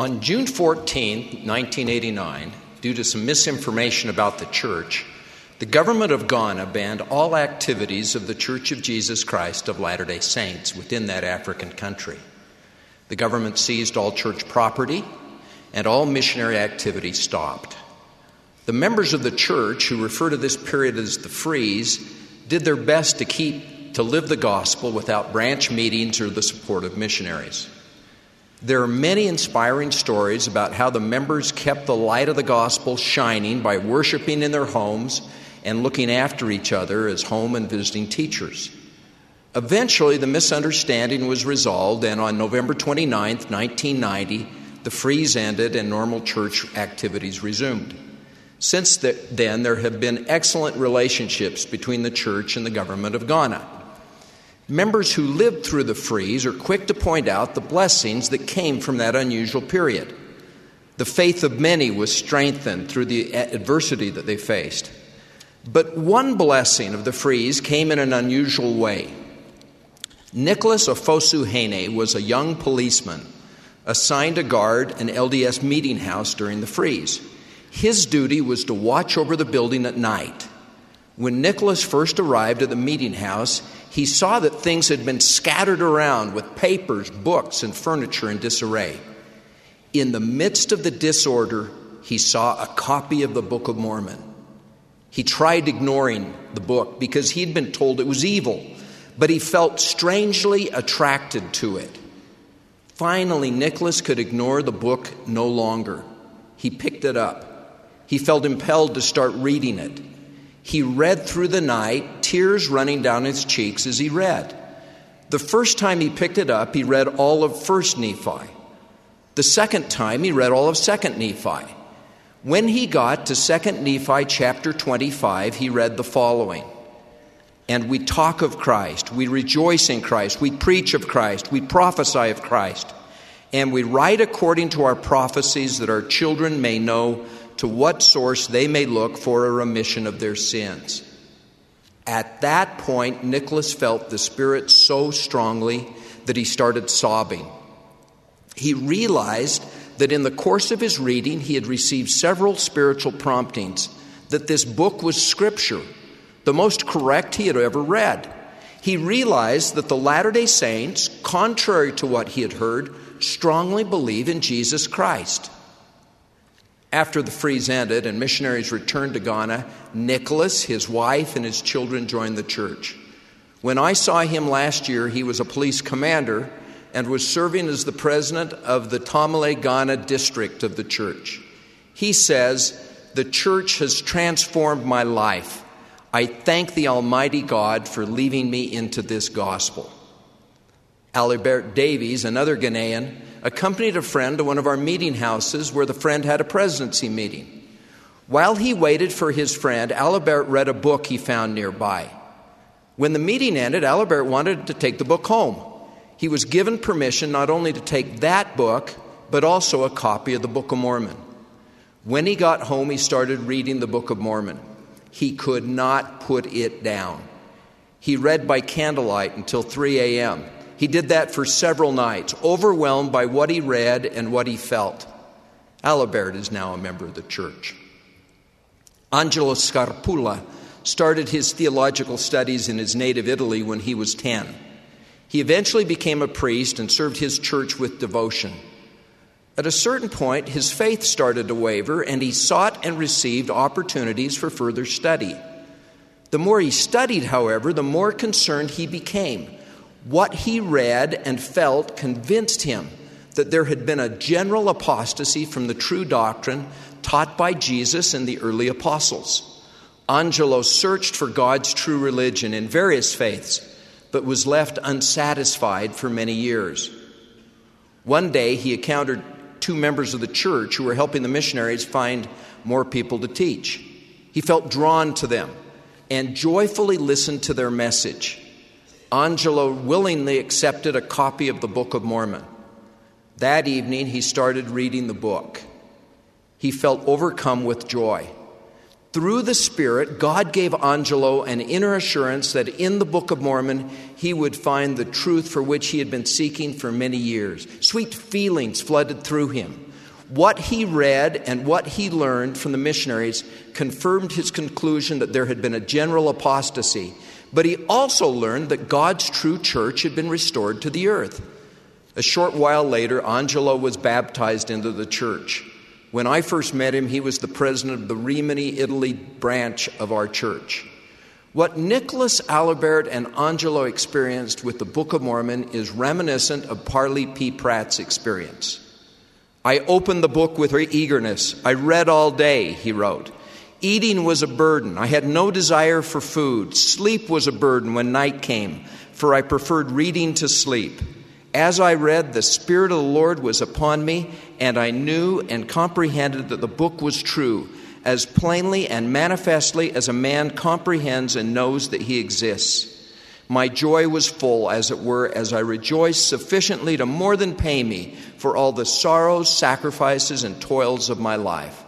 On June 14, 1989, due to some misinformation about the church, the government of Ghana banned all activities of the Church of Jesus Christ of Latter day Saints within that African country. The government seized all church property, and all missionary activity stopped. The members of the church, who refer to this period as the freeze, did their best to keep to live the gospel without branch meetings or the support of missionaries. There are many inspiring stories about how the members kept the light of the gospel shining by worshiping in their homes and looking after each other as home and visiting teachers. Eventually, the misunderstanding was resolved, and on November 29, 1990, the freeze ended and normal church activities resumed. Since then, there have been excellent relationships between the church and the government of Ghana. Members who lived through the freeze are quick to point out the blessings that came from that unusual period. The faith of many was strengthened through the adversity that they faced. But one blessing of the freeze came in an unusual way. Nicholas Ofosu Hene was a young policeman assigned to guard an LDS meeting house during the freeze. His duty was to watch over the building at night. When Nicholas first arrived at the meeting house, he saw that things had been scattered around with papers, books, and furniture in disarray. In the midst of the disorder, he saw a copy of the Book of Mormon. He tried ignoring the book because he'd been told it was evil, but he felt strangely attracted to it. Finally, Nicholas could ignore the book no longer. He picked it up. He felt impelled to start reading it. He read through the night, tears running down his cheeks as he read. The first time he picked it up, he read all of 1st Nephi. The second time, he read all of 2nd Nephi. When he got to 2nd Nephi chapter 25, he read the following And we talk of Christ, we rejoice in Christ, we preach of Christ, we prophesy of Christ, and we write according to our prophecies that our children may know to what source they may look for a remission of their sins. At that point, Nicholas felt the Spirit so strongly that he started sobbing. He realized that in the course of his reading, he had received several spiritual promptings that this book was Scripture, the most correct he had ever read. He realized that the Latter day Saints, contrary to what he had heard, strongly believe in Jesus Christ. After the freeze ended and missionaries returned to Ghana, Nicholas, his wife, and his children joined the church. When I saw him last year, he was a police commander and was serving as the president of the Tamale Ghana district of the church. He says, The church has transformed my life. I thank the Almighty God for leading me into this gospel. Alibert Davies, another Ghanaian, accompanied a friend to one of our meeting houses where the friend had a presidency meeting. While he waited for his friend, Alibert read a book he found nearby. When the meeting ended, Alibert wanted to take the book home. He was given permission not only to take that book, but also a copy of the Book of Mormon. When he got home, he started reading the Book of Mormon. He could not put it down. He read by candlelight until 3 a.m. He did that for several nights, overwhelmed by what he read and what he felt. Alibert is now a member of the church. Angelo Scarpulla started his theological studies in his native Italy when he was 10. He eventually became a priest and served his church with devotion. At a certain point, his faith started to waver, and he sought and received opportunities for further study. The more he studied, however, the more concerned he became what he read and felt convinced him that there had been a general apostasy from the true doctrine taught by Jesus and the early apostles. Angelo searched for God's true religion in various faiths, but was left unsatisfied for many years. One day he encountered two members of the church who were helping the missionaries find more people to teach. He felt drawn to them and joyfully listened to their message. Angelo willingly accepted a copy of the Book of Mormon. That evening, he started reading the book. He felt overcome with joy. Through the Spirit, God gave Angelo an inner assurance that in the Book of Mormon he would find the truth for which he had been seeking for many years. Sweet feelings flooded through him. What he read and what he learned from the missionaries confirmed his conclusion that there had been a general apostasy, but he also learned that God's true church had been restored to the earth. A short while later, Angelo was baptized into the church. When I first met him, he was the president of the Rimini, Italy branch of our church. What Nicholas Alibert and Angelo experienced with the Book of Mormon is reminiscent of Parley P. Pratt's experience. I opened the book with eagerness. I read all day, he wrote. Eating was a burden. I had no desire for food. Sleep was a burden when night came, for I preferred reading to sleep. As I read, the Spirit of the Lord was upon me, and I knew and comprehended that the book was true as plainly and manifestly as a man comprehends and knows that he exists. My joy was full, as it were, as I rejoiced sufficiently to more than pay me for all the sorrows, sacrifices, and toils of my life.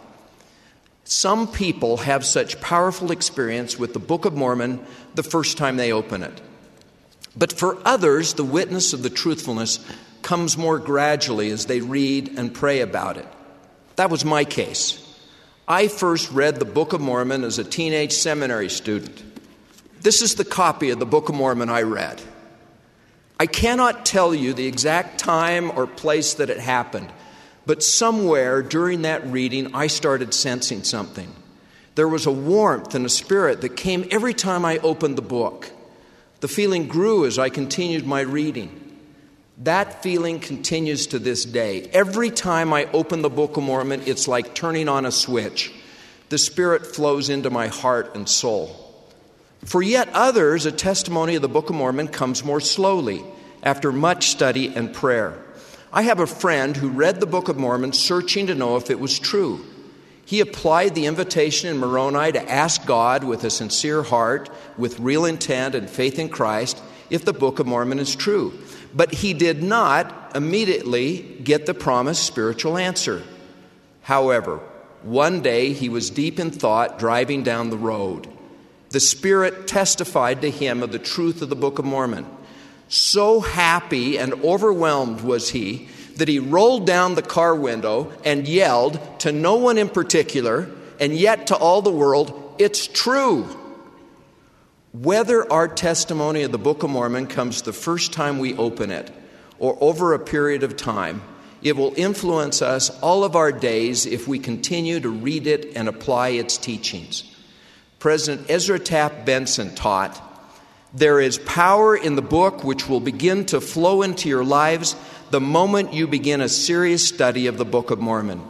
Some people have such powerful experience with the Book of Mormon the first time they open it. But for others, the witness of the truthfulness comes more gradually as they read and pray about it. That was my case. I first read the Book of Mormon as a teenage seminary student. This is the copy of the Book of Mormon I read. I cannot tell you the exact time or place that it happened, but somewhere during that reading, I started sensing something. There was a warmth and a spirit that came every time I opened the book. The feeling grew as I continued my reading. That feeling continues to this day. Every time I open the Book of Mormon, it's like turning on a switch. The Spirit flows into my heart and soul. For yet others, a testimony of the Book of Mormon comes more slowly after much study and prayer. I have a friend who read the Book of Mormon searching to know if it was true. He applied the invitation in Moroni to ask God with a sincere heart, with real intent and faith in Christ, if the Book of Mormon is true. But he did not immediately get the promised spiritual answer. However, one day he was deep in thought driving down the road. The Spirit testified to him of the truth of the Book of Mormon. So happy and overwhelmed was he that he rolled down the car window and yelled to no one in particular, and yet to all the world, It's true! Whether our testimony of the Book of Mormon comes the first time we open it or over a period of time, it will influence us all of our days if we continue to read it and apply its teachings. President Ezra Taft Benson taught there is power in the book which will begin to flow into your lives the moment you begin a serious study of the Book of Mormon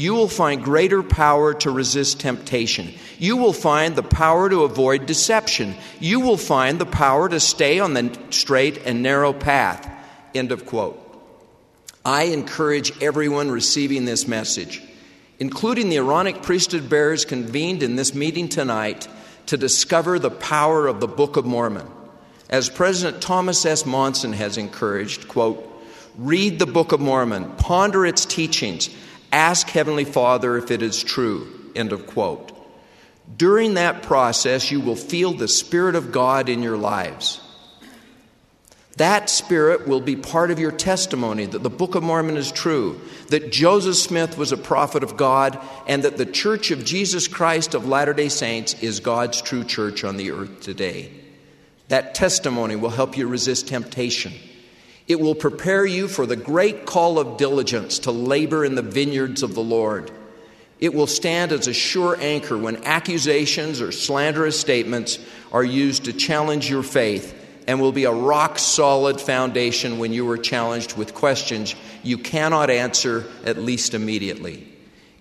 you will find greater power to resist temptation. You will find the power to avoid deception. You will find the power to stay on the straight and narrow path. End of quote. I encourage everyone receiving this message, including the Aaronic priesthood bearers convened in this meeting tonight, to discover the power of the Book of Mormon. As President Thomas S. Monson has encouraged, quote, read the Book of Mormon, ponder its teachings, Ask Heavenly Father if it is true. End of quote. During that process, you will feel the Spirit of God in your lives. That Spirit will be part of your testimony that the Book of Mormon is true, that Joseph Smith was a prophet of God, and that the Church of Jesus Christ of Latter day Saints is God's true church on the earth today. That testimony will help you resist temptation it will prepare you for the great call of diligence to labor in the vineyards of the Lord. It will stand as a sure anchor when accusations or slanderous statements are used to challenge your faith and will be a rock solid foundation when you are challenged with questions you cannot answer, at least immediately.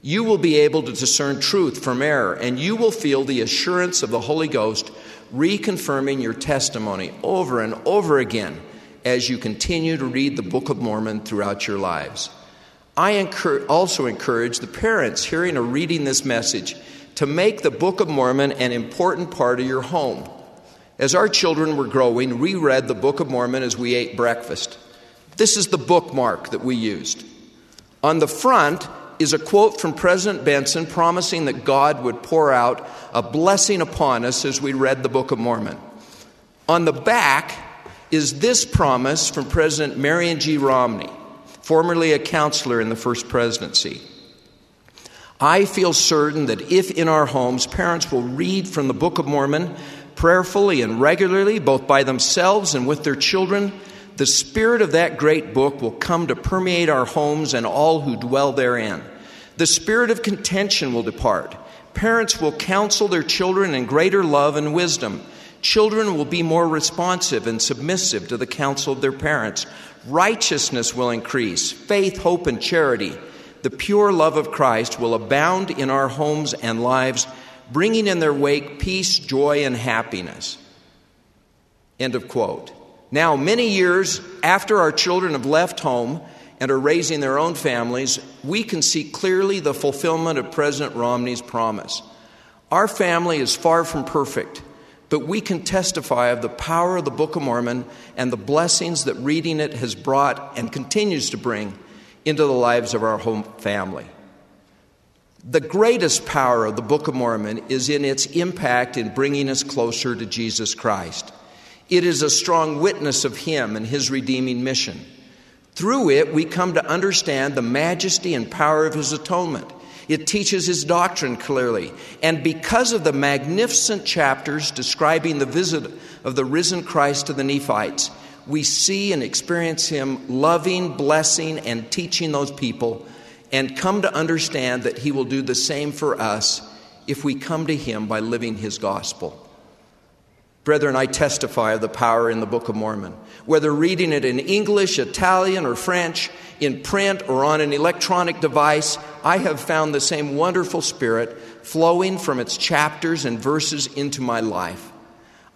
You will be able to discern truth from error, and you will feel the assurance of the Holy Ghost reconfirming your testimony over and over again as you continue to read the Book of Mormon throughout your lives. I also encourage the parents hearing or reading this message to make the Book of Mormon an important part of your home. As our children were growing, we read the Book of Mormon as we ate breakfast. This is the bookmark that we used. On the front is a quote from President Benson promising that God would pour out a blessing upon us as we read the Book of Mormon. On the back is this promise from President Marion G. Romney formerly a counselor in the First Presidency. I feel certain that if in our homes parents will read from the Book of Mormon prayerfully and regularly, both by themselves and with their children, the spirit of that great book will come to permeate our homes and all who dwell therein. The spirit of contention will depart. Parents will counsel their children in greater love and wisdom. Children will be more responsive and submissive to the counsel of their parents. Righteousness will increase. Faith, hope, and charity, the pure love of Christ, will abound in our homes and lives, bringing in their wake peace, joy, and happiness. End of quote. Now, many years after our children have left home and are raising their own families, we can see clearly the fulfillment of President Romney's promise. Our family is far from perfect, but we can testify of the power of the Book of Mormon and the blessings that reading it has brought and continues to bring into the lives of our home family. The greatest power of the Book of Mormon is in its impact in bringing us closer to Jesus Christ. It is a strong witness of Him and His redeeming mission. Through it, we come to understand the majesty and power of His atonement. It teaches His doctrine clearly. And because of the magnificent chapters describing the visit of the risen Christ to the Nephites, we see and experience Him loving, blessing, and teaching those people, and come to understand that He will do the same for us if we come to Him by living His gospel. Brethren, I testify of the power in the Book of Mormon. Whether reading it in English, Italian, or French, in print, or on an electronic device, I have found the same wonderful spirit flowing from its chapters and verses into my life.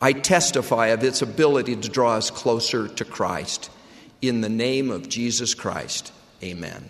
I testify of its ability to draw us closer to Christ. In the name of Jesus Christ, amen.